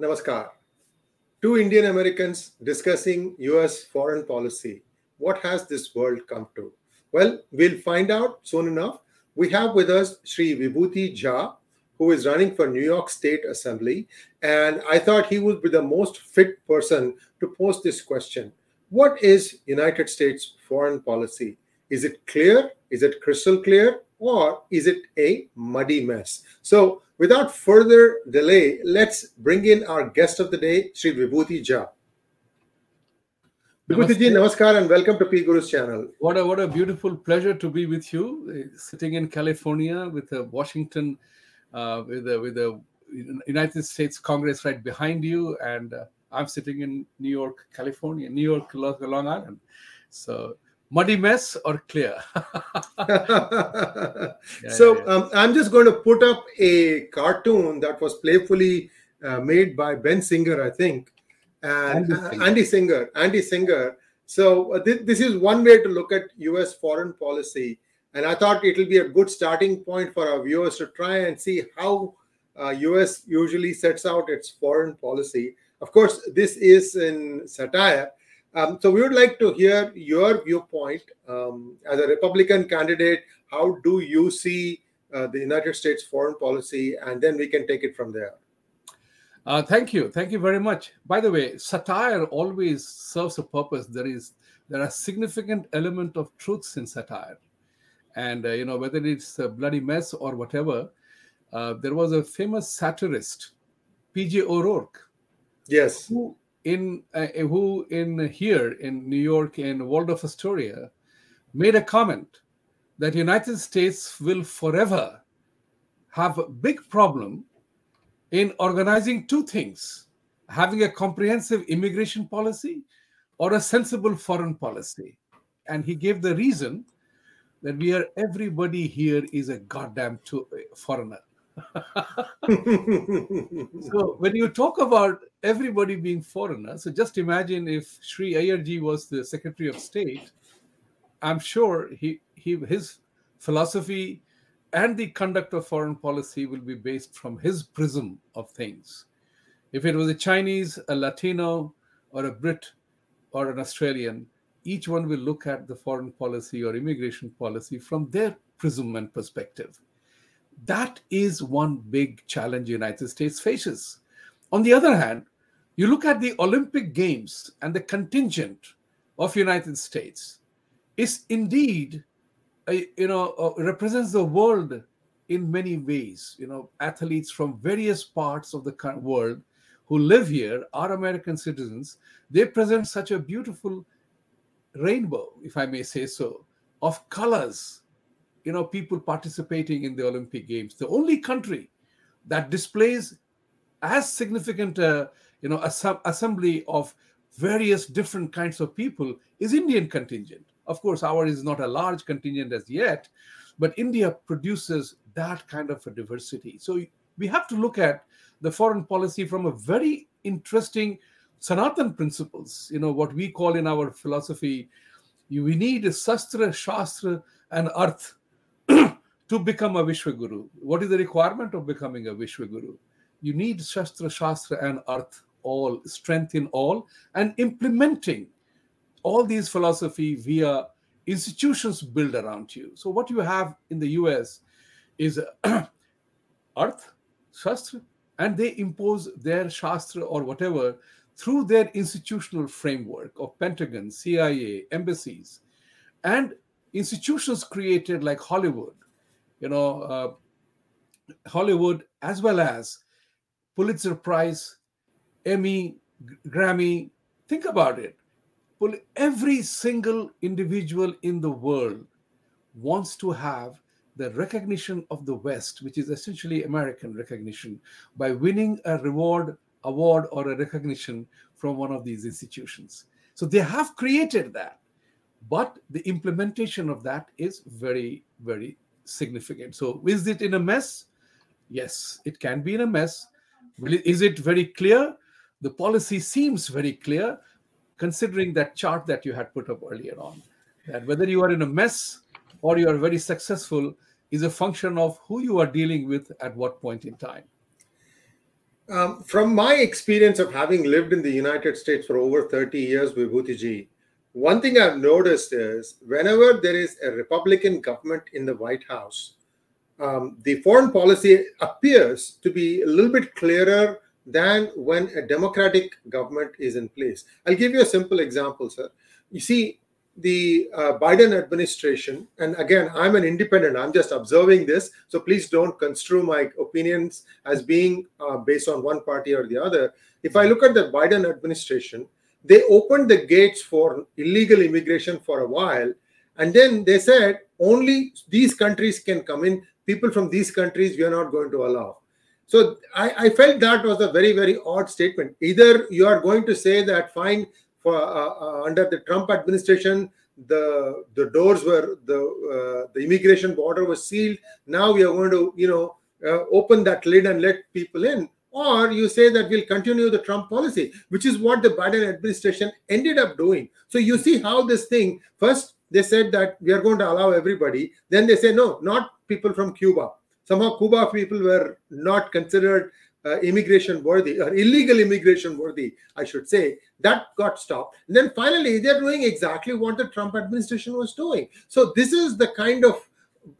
Namaskar. Two Indian Americans discussing US foreign policy. What has this world come to? Well, we'll find out soon enough. We have with us Sri Vibhuti Jha, who is running for New York State Assembly. And I thought he would be the most fit person to pose this question. What is United States foreign policy? Is it clear? Is it crystal clear? Or is it a muddy mess? So without further delay, let's bring in our guest of the day, Sri Vibhuti Jha. Vibhuti ji, namaskar and welcome to PGurus channel. What a what a beautiful pleasure to be with you, uh, sitting in California with a Washington, uh, with a with a United States Congress right behind you, and uh, I'm sitting in New York, California, New York, Long Island. So muddy mess or clear? yeah, so yeah, yeah. Um, I'm just going to put up a cartoon that was playfully uh, made by Ben Singer, I think, and Andy Singer. Andy Singer. Andy Singer. So uh, th- this is one way to look at U.S. foreign policy, and I thought it will be a good starting point for our viewers to try and see how uh, U.S. usually sets out its foreign policy. Of course, this is in satire. Um, so we would like to hear your viewpoint um, as a Republican candidate. How do you see uh, the United States foreign policy, and then we can take it from there. Uh, thank you, thank you very much. By the way, satire always serves a purpose. There is there are significant element of truths in satire, and uh, you know whether it's a bloody mess or whatever. Uh, there was a famous satirist, P.J. O'Rourke. Yes. Who in uh, who in here in New York in Waldorf Astoria made a comment that United States will forever have a big problem in organizing two things having a comprehensive immigration policy or a sensible foreign policy. And he gave the reason that we are everybody here is a goddamn to, foreigner so when you talk about everybody being foreigner, so just imagine if Sri Iyerji was the Secretary of State, I'm sure he, he his philosophy and the conduct of foreign policy will be based from his prism of things. If it was a Chinese, a Latino, or a Brit, or an Australian, each one will look at the foreign policy or immigration policy from their prism and perspective. That is one big challenge the United States faces. On the other hand, you look at the Olympic Games and the contingent of United States is indeed, a, you know, uh, represents the world in many ways. You know, athletes from various parts of the world who live here are American citizens. They present such a beautiful rainbow, if I may say so, of colors you know people participating in the olympic games. The only country that displays as significant a you know assembly of various different kinds of people is indian contingent. Of course ours is not a large contingent as yet but india produces that kind of a diversity. So we have to look at the foreign policy from a very interesting sanatan principles. You know what we call in our philosophy we need a sastra shastra and arth to become a Vishwaguru. What is the requirement of becoming a Vishwaguru? You need Shastra, Shastra, and Arth, all, strength in all, and implementing all these philosophy via institutions built around you. So, what you have in the US is Arth, Shastra, and they impose their Shastra or whatever through their institutional framework of Pentagon, CIA, embassies, and institutions created like Hollywood, you know, uh, Hollywood, as well as Pulitzer Prize, Emmy, Grammy. Think about it. Every single individual in the world wants to have the recognition of the West, which is essentially American recognition, by winning a reward, award, or a recognition from one of these institutions. So they have created that. But the implementation of that is very, very significant. So, is it in a mess? Yes, it can be in a mess. Is it very clear? The policy seems very clear, considering that chart that you had put up earlier on. That whether you are in a mess or you are very successful is a function of who you are dealing with at what point in time. Um, from my experience of having lived in the United States for over 30 years, Vibhutiji, one thing I've noticed is whenever there is a Republican government in the White House, um, the foreign policy appears to be a little bit clearer than when a Democratic government is in place. I'll give you a simple example, sir. You see, the uh, Biden administration, and again, I'm an independent, I'm just observing this, so please don't construe my opinions as being uh, based on one party or the other. If I look at the Biden administration, they opened the gates for illegal immigration for a while, and then they said only these countries can come in, people from these countries we are not going to allow. So I, I felt that was a very, very odd statement. Either you are going to say that, fine, for uh, uh, under the Trump administration, the the doors were the uh, the immigration border was sealed. Now we are going to you know uh, open that lid and let people in. Or you say that we'll continue the Trump policy, which is what the Biden administration ended up doing. So you see how this thing first they said that we are going to allow everybody. Then they say no, not people from Cuba. Somehow Cuba people were not considered uh, immigration worthy or illegal immigration worthy, I should say, that got stopped. And then finally, they're doing exactly what the Trump administration was doing. So this is the kind of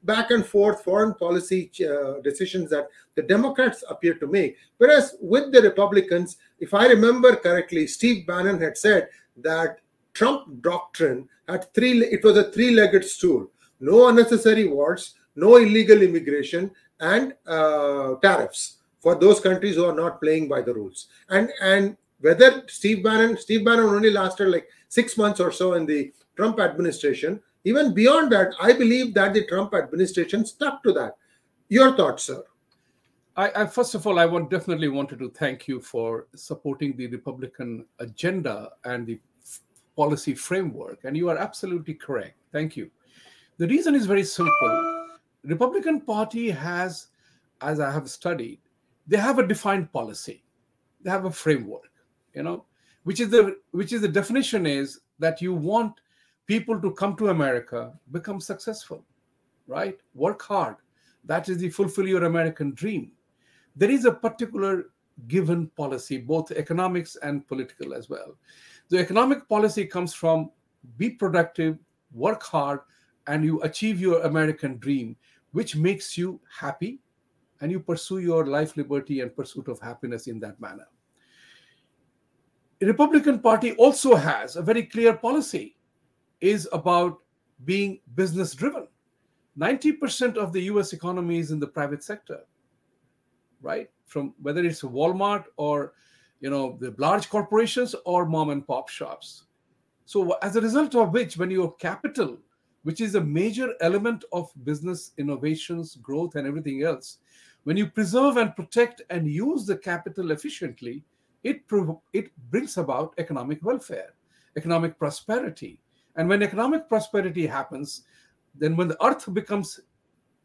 back and forth foreign policy uh, decisions that the Democrats appear to make. Whereas with the Republicans, if I remember correctly, Steve Bannon had said that Trump doctrine had three, it was a three legged stool no unnecessary wars, no illegal immigration, and uh, tariffs for those countries who are not playing by the rules. And and whether Steve Bannon, Steve Bannon only lasted like six months or so in the Trump administration. Even beyond that, I believe that the Trump administration stuck to that. Your thoughts, sir? I, I, first of all, I want definitely wanted to thank you for supporting the Republican agenda and the policy framework, and you are absolutely correct. Thank you. The reason is very simple. Republican Party has, as I have studied, they have a defined policy they have a framework you know which is the which is the definition is that you want people to come to america become successful right? Work hard. That is the fulfill your american dream. There is a particular given policy both economics and political as well. The economic policy comes from be productive work hard and you achieve your american dream which makes you happy and you pursue your life, liberty, and pursuit of happiness in that manner. The Republican Party also has a very clear policy, is about being business driven. 90% of the US economy is in the private sector, right? From whether it's Walmart or you know the large corporations or mom and pop shops. So as a result of which, when your capital, which is a major element of business innovations, growth, and everything else, when you preserve and protect and use the capital efficiently, it, it brings about economic welfare, economic prosperity. And when economic prosperity happens, then when the Arth becomes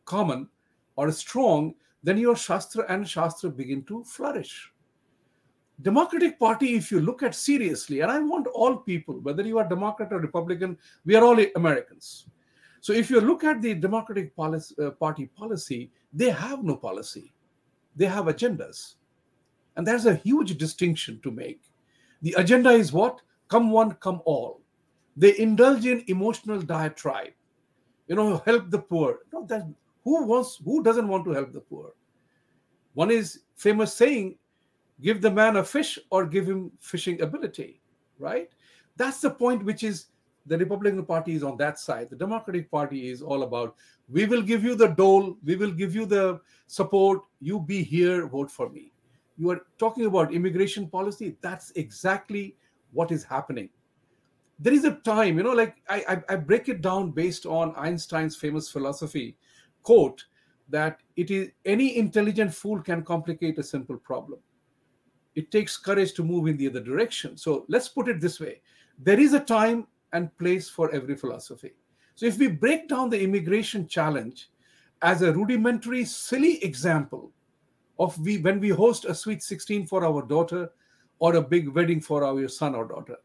common or strong, then your Shastra and Shastra begin to flourish. Democratic Party, if you look at seriously, and I want all people, whether you are Democrat or Republican, we are all Americans. So if you look at the Democratic policy, uh, Party policy, they have no policy. They have agendas. And there's a huge distinction to make. The agenda is what? Come one, come all. They indulge in emotional diatribe. You know, help the poor. No, that who wants who doesn't want to help the poor? One is famous saying, give the man a fish or give him fishing ability, right? That's the point which is the Republican Party is on that side. The Democratic Party is all about we will give you the dole, we will give you the support, you be here, vote for me. You are talking about immigration policy. That's exactly what is happening. There is a time, you know, like I, I, I break it down based on Einstein's famous philosophy quote that it is any intelligent fool can complicate a simple problem. It takes courage to move in the other direction. So let's put it this way there is a time and place for every philosophy. So if we break down the immigration challenge as a rudimentary, silly example of we when we host a sweet 16 for our daughter or a big wedding for our son or daughter,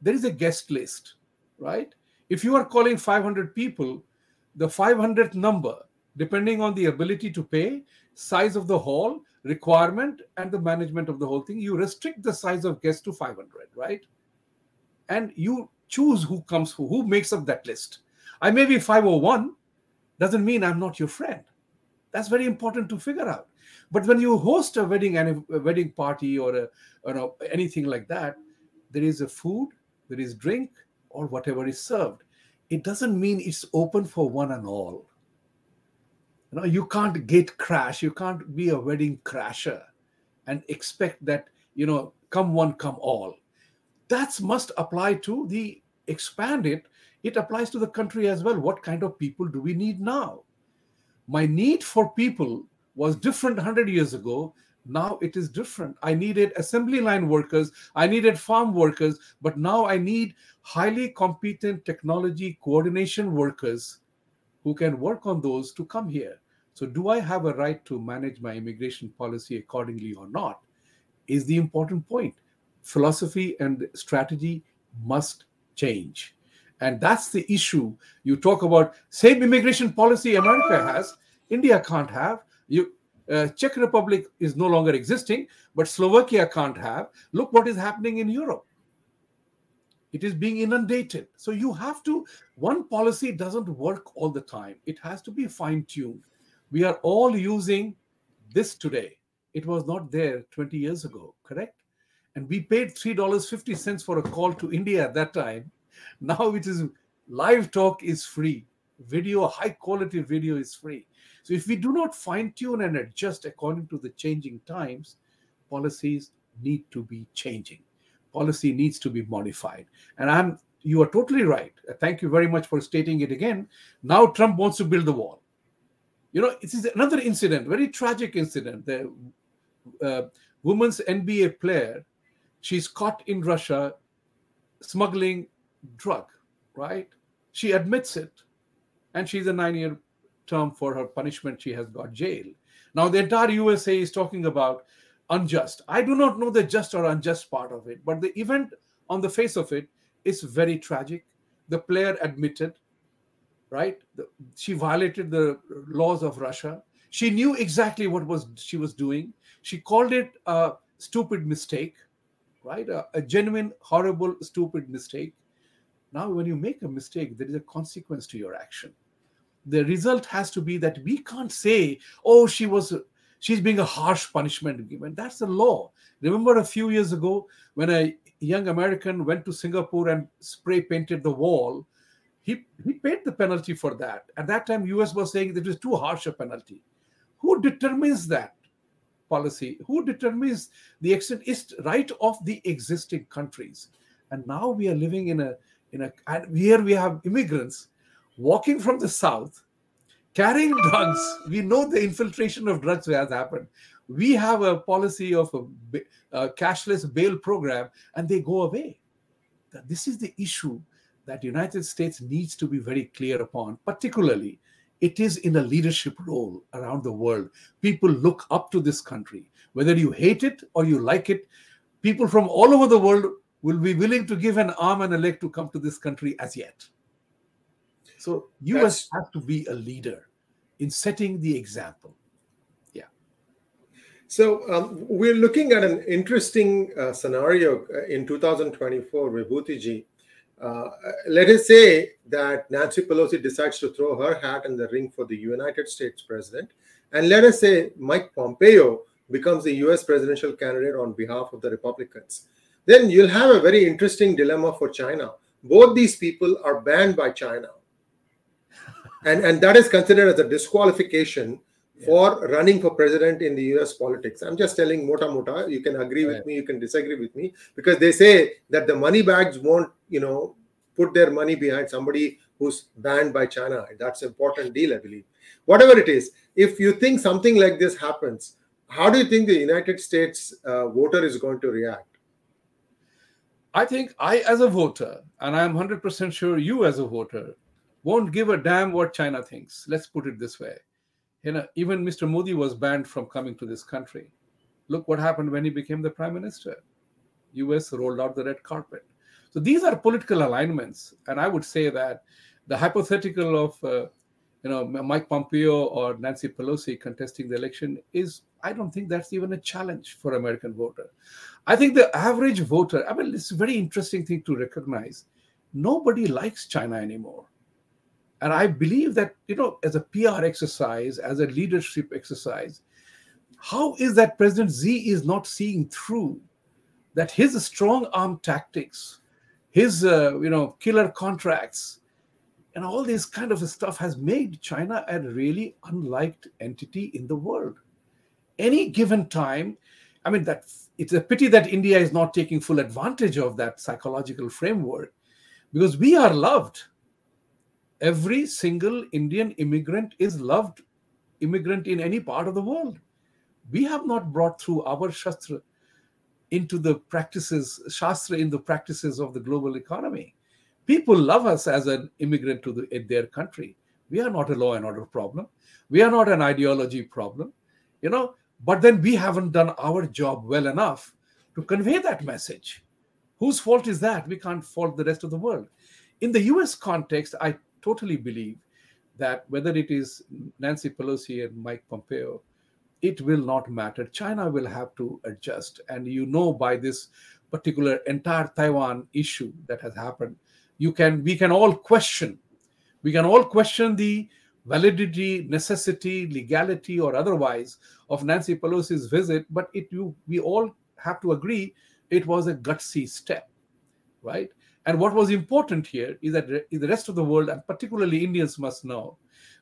there is a guest list, right? If you are calling 500 people, the 500th number, depending on the ability to pay, size of the hall, requirement, and the management of the whole thing. You restrict the size of guests to 500, right? And you choose who comes who, who makes up that list. I may be 501, doesn't mean I'm not your friend. That's very important to figure out. But when you host a wedding and a wedding party or a, or a, anything like that, there is a food, there is drink, or whatever is served. It doesn't mean it's open for one and all. You know, you can't gate crash. You can't be a wedding crasher and expect that you know come one come all. That must apply to the expand it. It applies to the country as well. What kind of people do we need now? My need for people was different 100 years ago now it is different. I needed assembly line workers i needed farm workers but now i need highly competent technology coordination workers who can work on those to come here. So do i have a right to manage my immigration policy accordingly or not is the important point. Philosophy and strategy must change. And that's the issue. You talk about same immigration policy america has india can't have. You uh, Czech Republic is no longer existing, but Slovakia can't have. Look what is happening in Europe. It is being inundated. So you have to, one policy doesn't work all the time. It has to be fine tuned. We are all using this today. It was not there 20 years ago, correct? And we paid $3.50 for a call to India at that time. Now it is live talk is free. Video, high quality video is free. So if we do not fine tune and adjust according to the changing times, policies need to be changing. Policy needs to be modified. And I'm you are totally right. Thank you very much for stating it again. Now Trump wants to build the wall. You know, it is another incident, very tragic incident. The uh, NBA player, she's caught in Russia smuggling drug, right? She admits it, and she's a nine-year term for her punishment, she has got jail. Now, the entire USA is talking about unjust. I do not know the just or unjust part of it, but the event on the face of it is very tragic. The player admitted, right? The, she violated the laws of Russia. She knew exactly what was she was doing. She called it a stupid mistake, right? A, a genuine, horrible, stupid mistake. Now, when you make a mistake, there is a consequence to your action the result has to be that we can't say, oh, she was she's being a harsh punishment given. That's the law. Remember a few years ago when a young American went to Singapore and spray painted the wall, he, he paid the penalty for that. At that time, US was saying that it was too harsh a penalty. Who determines that policy? Who determines the extent? Is right of the existing countries. And now we are living in a in a and here we have immigrants walking from the south, carrying drugs. We know the infiltration of drugs has happened. We have a policy of a, a cashless bail program, and they go away. This is the issue that United States needs to be very clear upon, particularly it is in a leadership role around the world. People look up to this country. Whether you hate it or you like it, people from all over the world will be willing to give an arm and a leg to come to this country as yet. So US has to be a leader in setting the example. Yeah. So um, we're looking at an interesting uh, scenario uh, in 2024, Vibhutiji. Uh, let us say that Nancy Pelosi decides to throw her hat in the ring for the United States president. And let us say Mike Pompeo becomes the US presidential candidate on behalf of the Republicans. Then you'll have a very interesting dilemma for China. Both these people are banned by China and and that is considered as a disqualification yeah. for running for president in the US politics. I'm just telling mota mota. You can agree with me, you can disagree with me, because they say that the money bags won't, you know, put their money behind somebody who's banned by China. That's an important deal, I believe. Whatever it is, if you think something like this happens, how do you think the United States uh, voter is going to react? I think I, as a voter, and I'm 100% sure you, as a voter, won't give a damn what China thinks. Let's put it this way. You know, even Mr. Modi was banned from coming to this country. Look what happened when he became the prime minister. US rolled out the red carpet. So these are political alignments. And I would say that the hypothetical of uh, you know, Mike Pompeo or Nancy Pelosi contesting the election is, I don't think that's even a challenge for American voter. I think the average voter, I mean, it's a very interesting thing to recognize. Nobody likes China anymore. And I believe that, you know, as a PR exercise, as a leadership exercise, how is that President Xi is not seeing through that his strong arm tactics, his, uh, you know, killer contracts, and all this kind of stuff has made China a really unliked entity in the world. Any given time, I mean, that it's a pity that India is not taking full advantage of that psychological framework because we are loved. Every single Indian immigrant is loved immigrant in any part of the world. We have not brought through our Shastra into the practices, Shastra in the practices of the global economy people love us as an immigrant to the, their country. We are not a law and order problem. We are not an ideology problem, you know. But then we haven't done our job well enough to convey that message. Whose fault is that? We can't fault the rest of the world. In the US context, I totally believe that whether it is Nancy Pelosi and Mike Pompeo, it will not matter. China will have to adjust. And you know, by this particular entire Taiwan issue that has happened, you can we can all question we can all question the validity necessity legality or otherwise of nancy pelosi's visit but it you we all have to agree it was a gutsy step right and what was important here is that the rest of the world and particularly indians must know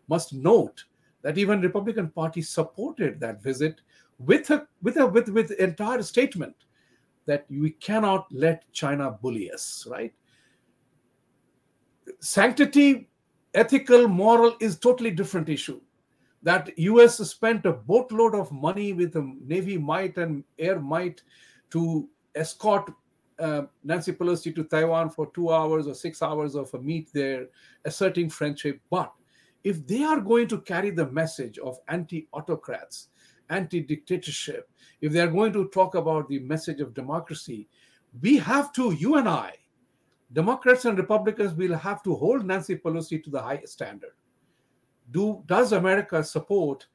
must note that even republican party supported that visit with a with a with with entire statement that we cannot let china bully us right sanctity, ethical, moral is totally different issue. That US spent a boatload of money with Navy might and air might to escort uh, Nancy Pelosi to Taiwan for two hours or six hours of a meet there, asserting friendship. But if they are going to carry the message of anti autocrats, anti dictatorship, if they are going to talk about the message of democracy, we have to, you and I, Democrats and Republicans will have to hold Nancy Pelosi to the highest standard. Do does America support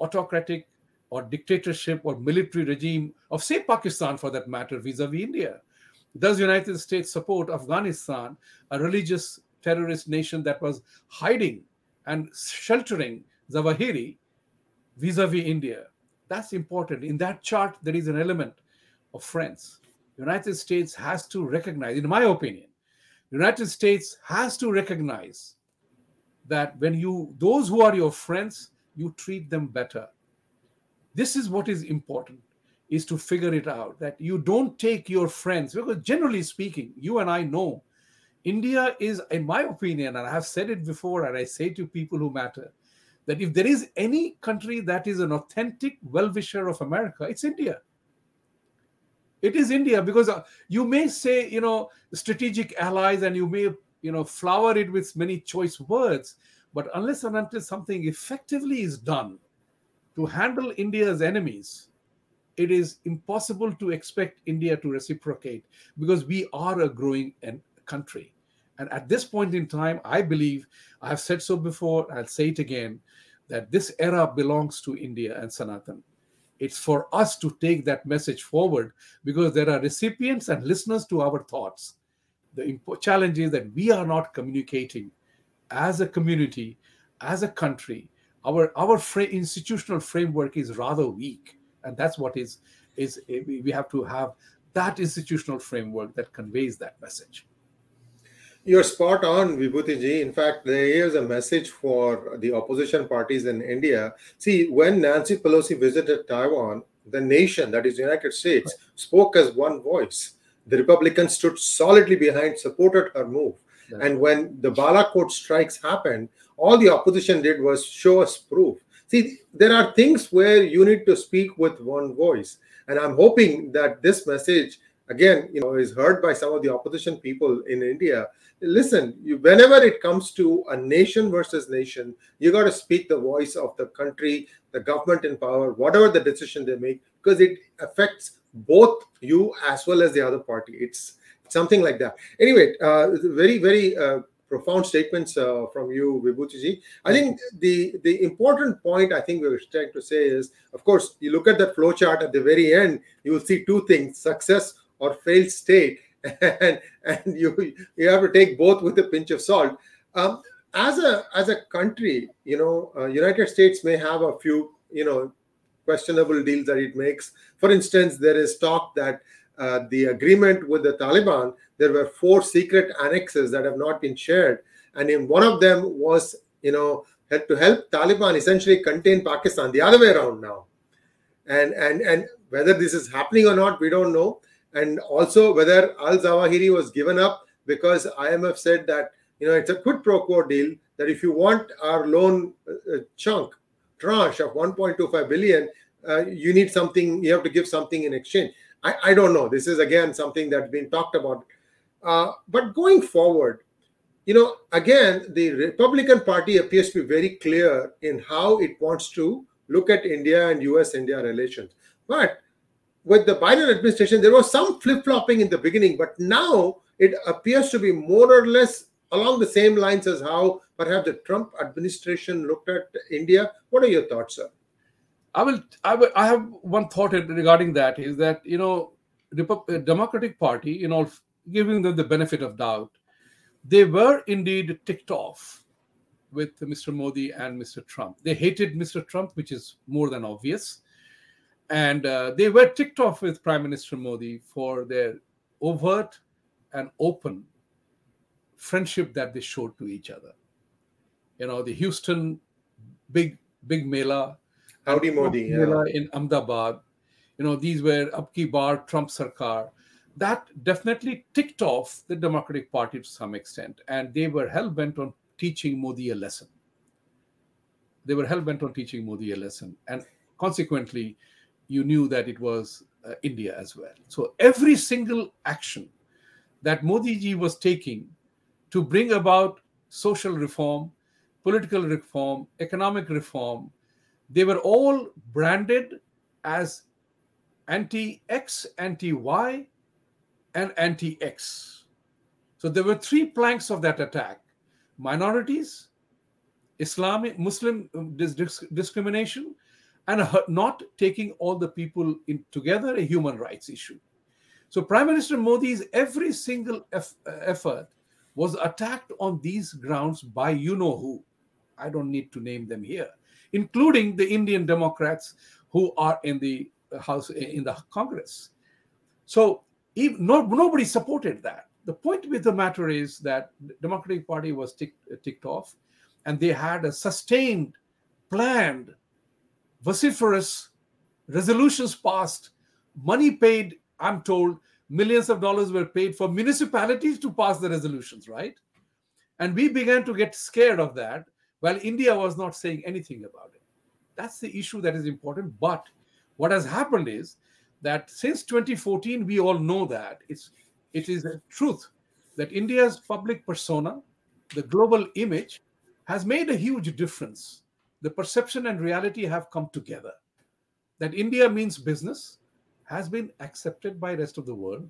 autocratic or dictatorship or military regime of say Pakistan for that matter vis-a-vis India? Does United States support Afghanistan, a religious terrorist nation that was hiding and sheltering Zawahiri vis-a-vis India? That's important. In that chart, there is an element of friends. United States has to recognize, in my opinion, United States has to recognize that when you those who are your friends, you treat them better. This is what is important is to figure it out that you don't take your friends because generally speaking, you and I know India is, in my opinion, and I have said it before, and I say to people who matter, that if there is any country that is an authentic well wisher of America, it's India. It is India because uh, you may say, you know, strategic allies and you may, you know, flower it with many choice words. But unless and until something effectively is done to handle India's enemies, it is impossible to expect India to reciprocate because we are a growing country. And at this point in time, I believe, I have said so before, I'll say it again, that this era belongs to India and Sanatan. It's for us to take that message forward because there are recipients and listeners to our thoughts. The challenge is that we are not communicating as a community, as a country. Our our fra- institutional framework is rather weak, and that's what is is eh, we have to have that institutional framework that conveys that message. You're spot on, Vibhuti ji. In fact, there is a message for the opposition parties in India. See, when Nancy Pelosi visited Taiwan, the nation, that is the United States, spoke as one voice. The Republicans stood solidly behind, supported her move. And when the Balakot strikes happened, all the opposition did was show us proof. See, there are things where you need to speak with one voice. And I'm hoping that this message, again, you know, is heard by some of the opposition people in India. Listen you, whenever it comes to a nation versus nation you got to speak the voice of the country the government in power whatever the decision they make because it affects both you as well as the other party. It's something like that. Anyway uh, very very uh, profound statements uh, from you, Vibhuti I think the the important point I think we were trying to say is, of course, you look at that flow chart at the very end, you will see two things: success or failed state, and and you you have to take both with a pinch of salt. Um, as a as a country, you know, uh, United States may have a few, you know, questionable deals that it makes. For instance, there is talk that uh, the agreement with the Taliban, there were four secret annexes that have not been shared, and in one of them was, you know, had to help Taliban essentially contain Pakistan. The other way around now, and and and whether this is happening or not, we don't know. And also whether Al Zawahiri was given up because IMF said that you know it's a quid pro quo deal that if you want our loan uh, uh chunk tranche of 1.25 billion, uh, you need something. You have to give something in exchange. I, I don't know. This is again something that's been talked about. Uh, but going forward, you know, again, the Republican Party appears to be very clear in how it wants to look at India and US India relations. But with the Biden administration, there was some flip flopping in the beginning, but now it appears to be more or less along the same lines as how perhaps the Trump administration looked at India. What are your thoughts, sir? I will, I will. I have one thought regarding that is that you know, uh, Democratic Party, you know, giving them the benefit of doubt, they were indeed ticked off with Mr. Modi and Mr. Trump. They hated Mr. Trump, which is more than obvious, and uh, they were ticked off with Prime Minister Modi for their overt and open friendship that they showed to each other. You know, the Houston big big mela Howdy Modi. Yeah. In Ahmedabad. You know, these were Abki Bar, Trump Sarkar. That definitely ticked off the Democratic Party to some extent. And they were hell bent on teaching Modi a lesson. They were hell bent on teaching Modi a lesson. And consequently, you knew that it was uh, India as well. So every single action that Modi ji was taking to bring about social reform, political reform, economic reform, they were all branded as anti X, anti Y, and anti X. So there were three planks of that attack minorities, Islamic, Muslim um, dis- discrimination, and not taking all the people in together, a human rights issue. So Prime Minister Modi's every single eff- effort was attacked on these grounds by you know who. I don't need to name them here including the Indian Democrats who are in the House in the Congress. So even, no, nobody supported that. The point with the matter is that the Democratic Party was ticked, ticked off, and they had a sustained, planned, vociferous resolutions passed, money paid. I'm told millions of dollars were paid for municipalities to pass the resolutions, right? And we began to get scared of that while India was not saying anything about it. That's the issue that is important. But what has happened is that since 2014, we all know that it's it is a truth that India's public persona, the global image, has made a huge difference. The perception and reality have come together. That India means business has been accepted by rest of the world.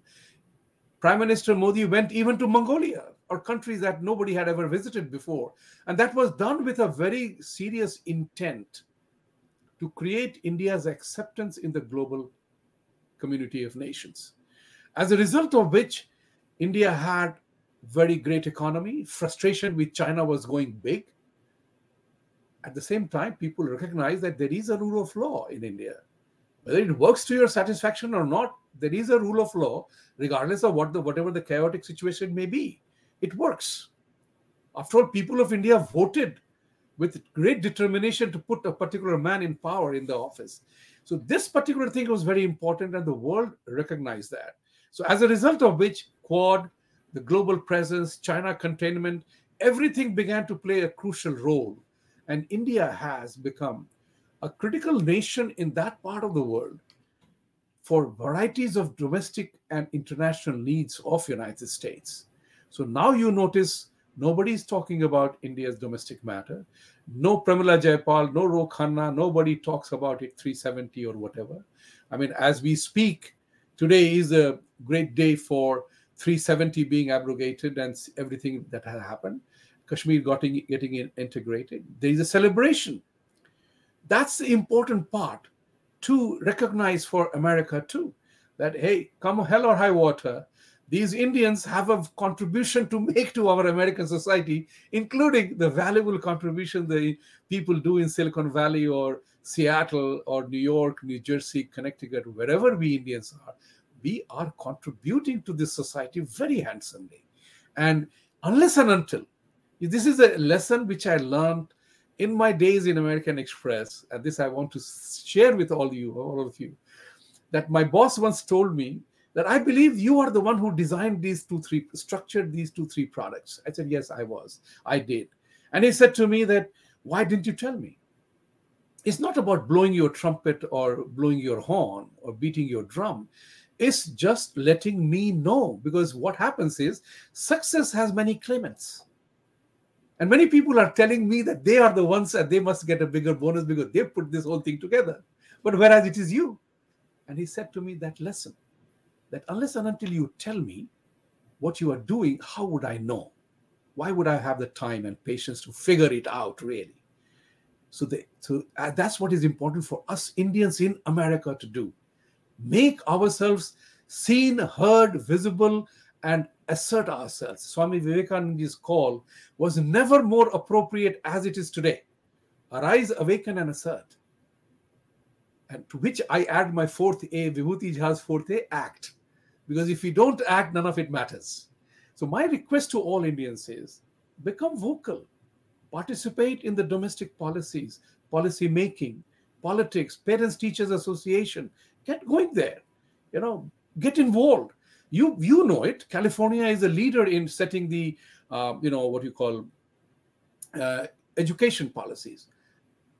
Prime Minister Modi went even to Mongolia or countries that nobody had ever visited before. And that was done with a very serious intent to create India's acceptance in the global community of nations. As a result of which, India had very great economy, frustration with China was going big. At the same time, people recognize that there is a rule of law in India. Whether it works to your satisfaction or not, there is a rule of law, regardless of what the whatever the chaotic situation may be. It works. After all, people of India voted with great determination to put a particular man in power in the office. So this particular thing was very important, and the world recognized that. So as a result of which, Quad, the global presence, China containment, everything began to play a crucial role. And India has become a critical nation in that part of the world for varieties of domestic and international needs of united states so now you notice nobody is talking about india's domestic matter no pramila jayapal no ro khanna nobody talks about it 370 or whatever i mean as we speak today is a great day for 370 being abrogated and everything that has happened Kashmir getting, getting integrated. There is a celebration. That's the important part to recognize for America too. That hey, come hell or high water, these Indians have a contribution to make to our American society, including the valuable contribution the people do in Silicon Valley or Seattle or New York, New Jersey, Connecticut, wherever we Indians are. We are contributing to this society very handsomely. And unless and until this is a lesson which I learned in my days in American Express, and this I want to share with all you, all of you, that my boss once told me that I believe you are the one who designed these two, three, structured these two, three products. I said, Yes, I was. I did. And he said to me that, Why didn't you tell me? It's not about blowing your trumpet or blowing your horn or beating your drum. It's just letting me know because what happens is success has many claimants. And many people are telling me that they are the ones and they must get a bigger bonus because they put this whole thing together. But whereas it is you. And he said to me that lesson that unless and until you tell me what you are doing, how would I know? Why would I have the time and patience to figure it out really? So, they, so uh, that's what is important for us Indians in America to do. Make ourselves seen, heard, visible, and assert ourselves. Swami Vivekananda's call was never more appropriate as it is today. Arise, awaken, and assert. And to which I add my fourth A, Vibhuti Jha's fourth A, act. Because if we don't act, none of it matters. So my request to all Indians is become vocal, participate in the domestic policies, policy making, politics, parents teachers association. Get going there. You know, get involved you you know it california is a leader in setting the uh, you know what you call uh, education policies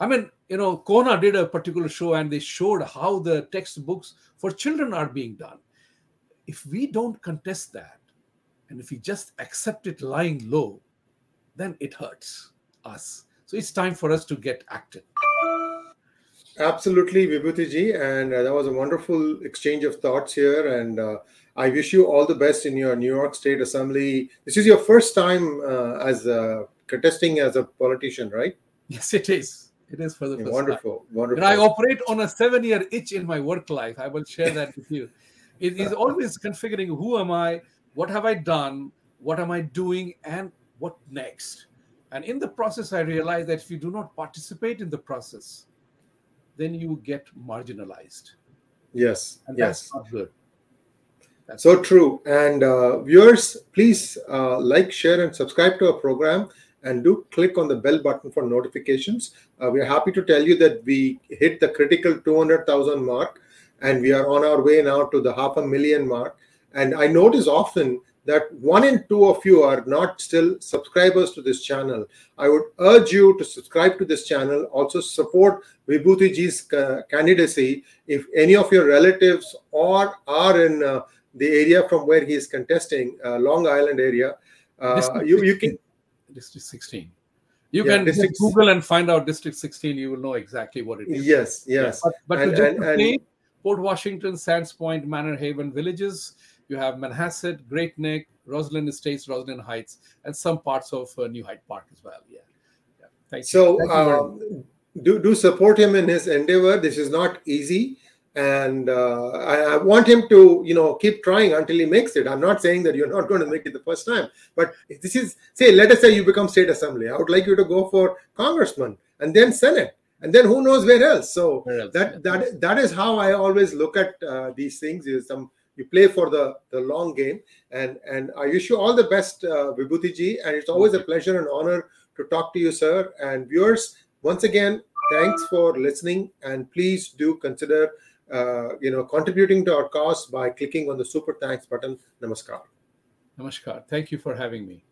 i mean you know kona did a particular show and they showed how the textbooks for children are being done if we don't contest that and if we just accept it lying low then it hurts us so it's time for us to get active absolutely vibhuti and uh, that was a wonderful exchange of thoughts here and uh, I wish you all the best in your New York State Assembly. This is your first time uh, as contesting as a politician, right? Yes, it is. It is for the first wonderful, time. Wonderful, wonderful. And I operate on a seven-year itch in my work life. I will share that with you. It is always configuring who am I, what have I done, what am I doing, and what next. And in the process, I realized that if you do not participate in the process, then you get marginalized. Yes. And yes. that's good. That's so true. And uh, viewers, please uh, like, share, and subscribe to our program. And do click on the bell button for notifications. Uh, we are happy to tell you that we hit the critical 200,000 mark, and we are on our way now to the half a million mark. And I notice often that one in two of you are not still subscribers to this channel. I would urge you to subscribe to this channel. Also support Vibhutiji's uh, candidacy. If any of your relatives or are in uh, the area from where he is contesting, uh, Long Island area. Uh, you, you can District 16. You yeah, can district, Google and find out District 16. You will know exactly what it is. Yes, yes. But, but and, to and, and, Port Washington, Sands Point, Manor Haven villages. You have Manhasset, Great Neck, Roslyn Estates, Roslyn Heights, and some parts of uh, New Hyde Park as well. Yeah. yeah. Thank so, you. So, Thank do, do support him in his endeavor. This is not easy and uh, I, I, want him to you know keep trying until he makes it i'm not saying that you're not going to make it the first time but this is say let us say you become state assembly i would like you to go for congressman and then senate and then who knows where else so else? that that that is how i always look at uh, these things is some you play for the the long game and and i wish you all the best uh, vibhuti ji and it's always a pleasure and honor to talk to you sir and viewers once again thanks for listening and please do consider uh, you know, contributing to our cause by clicking on the super thanks button. Namaskar. Namaskar. Thank you for having me.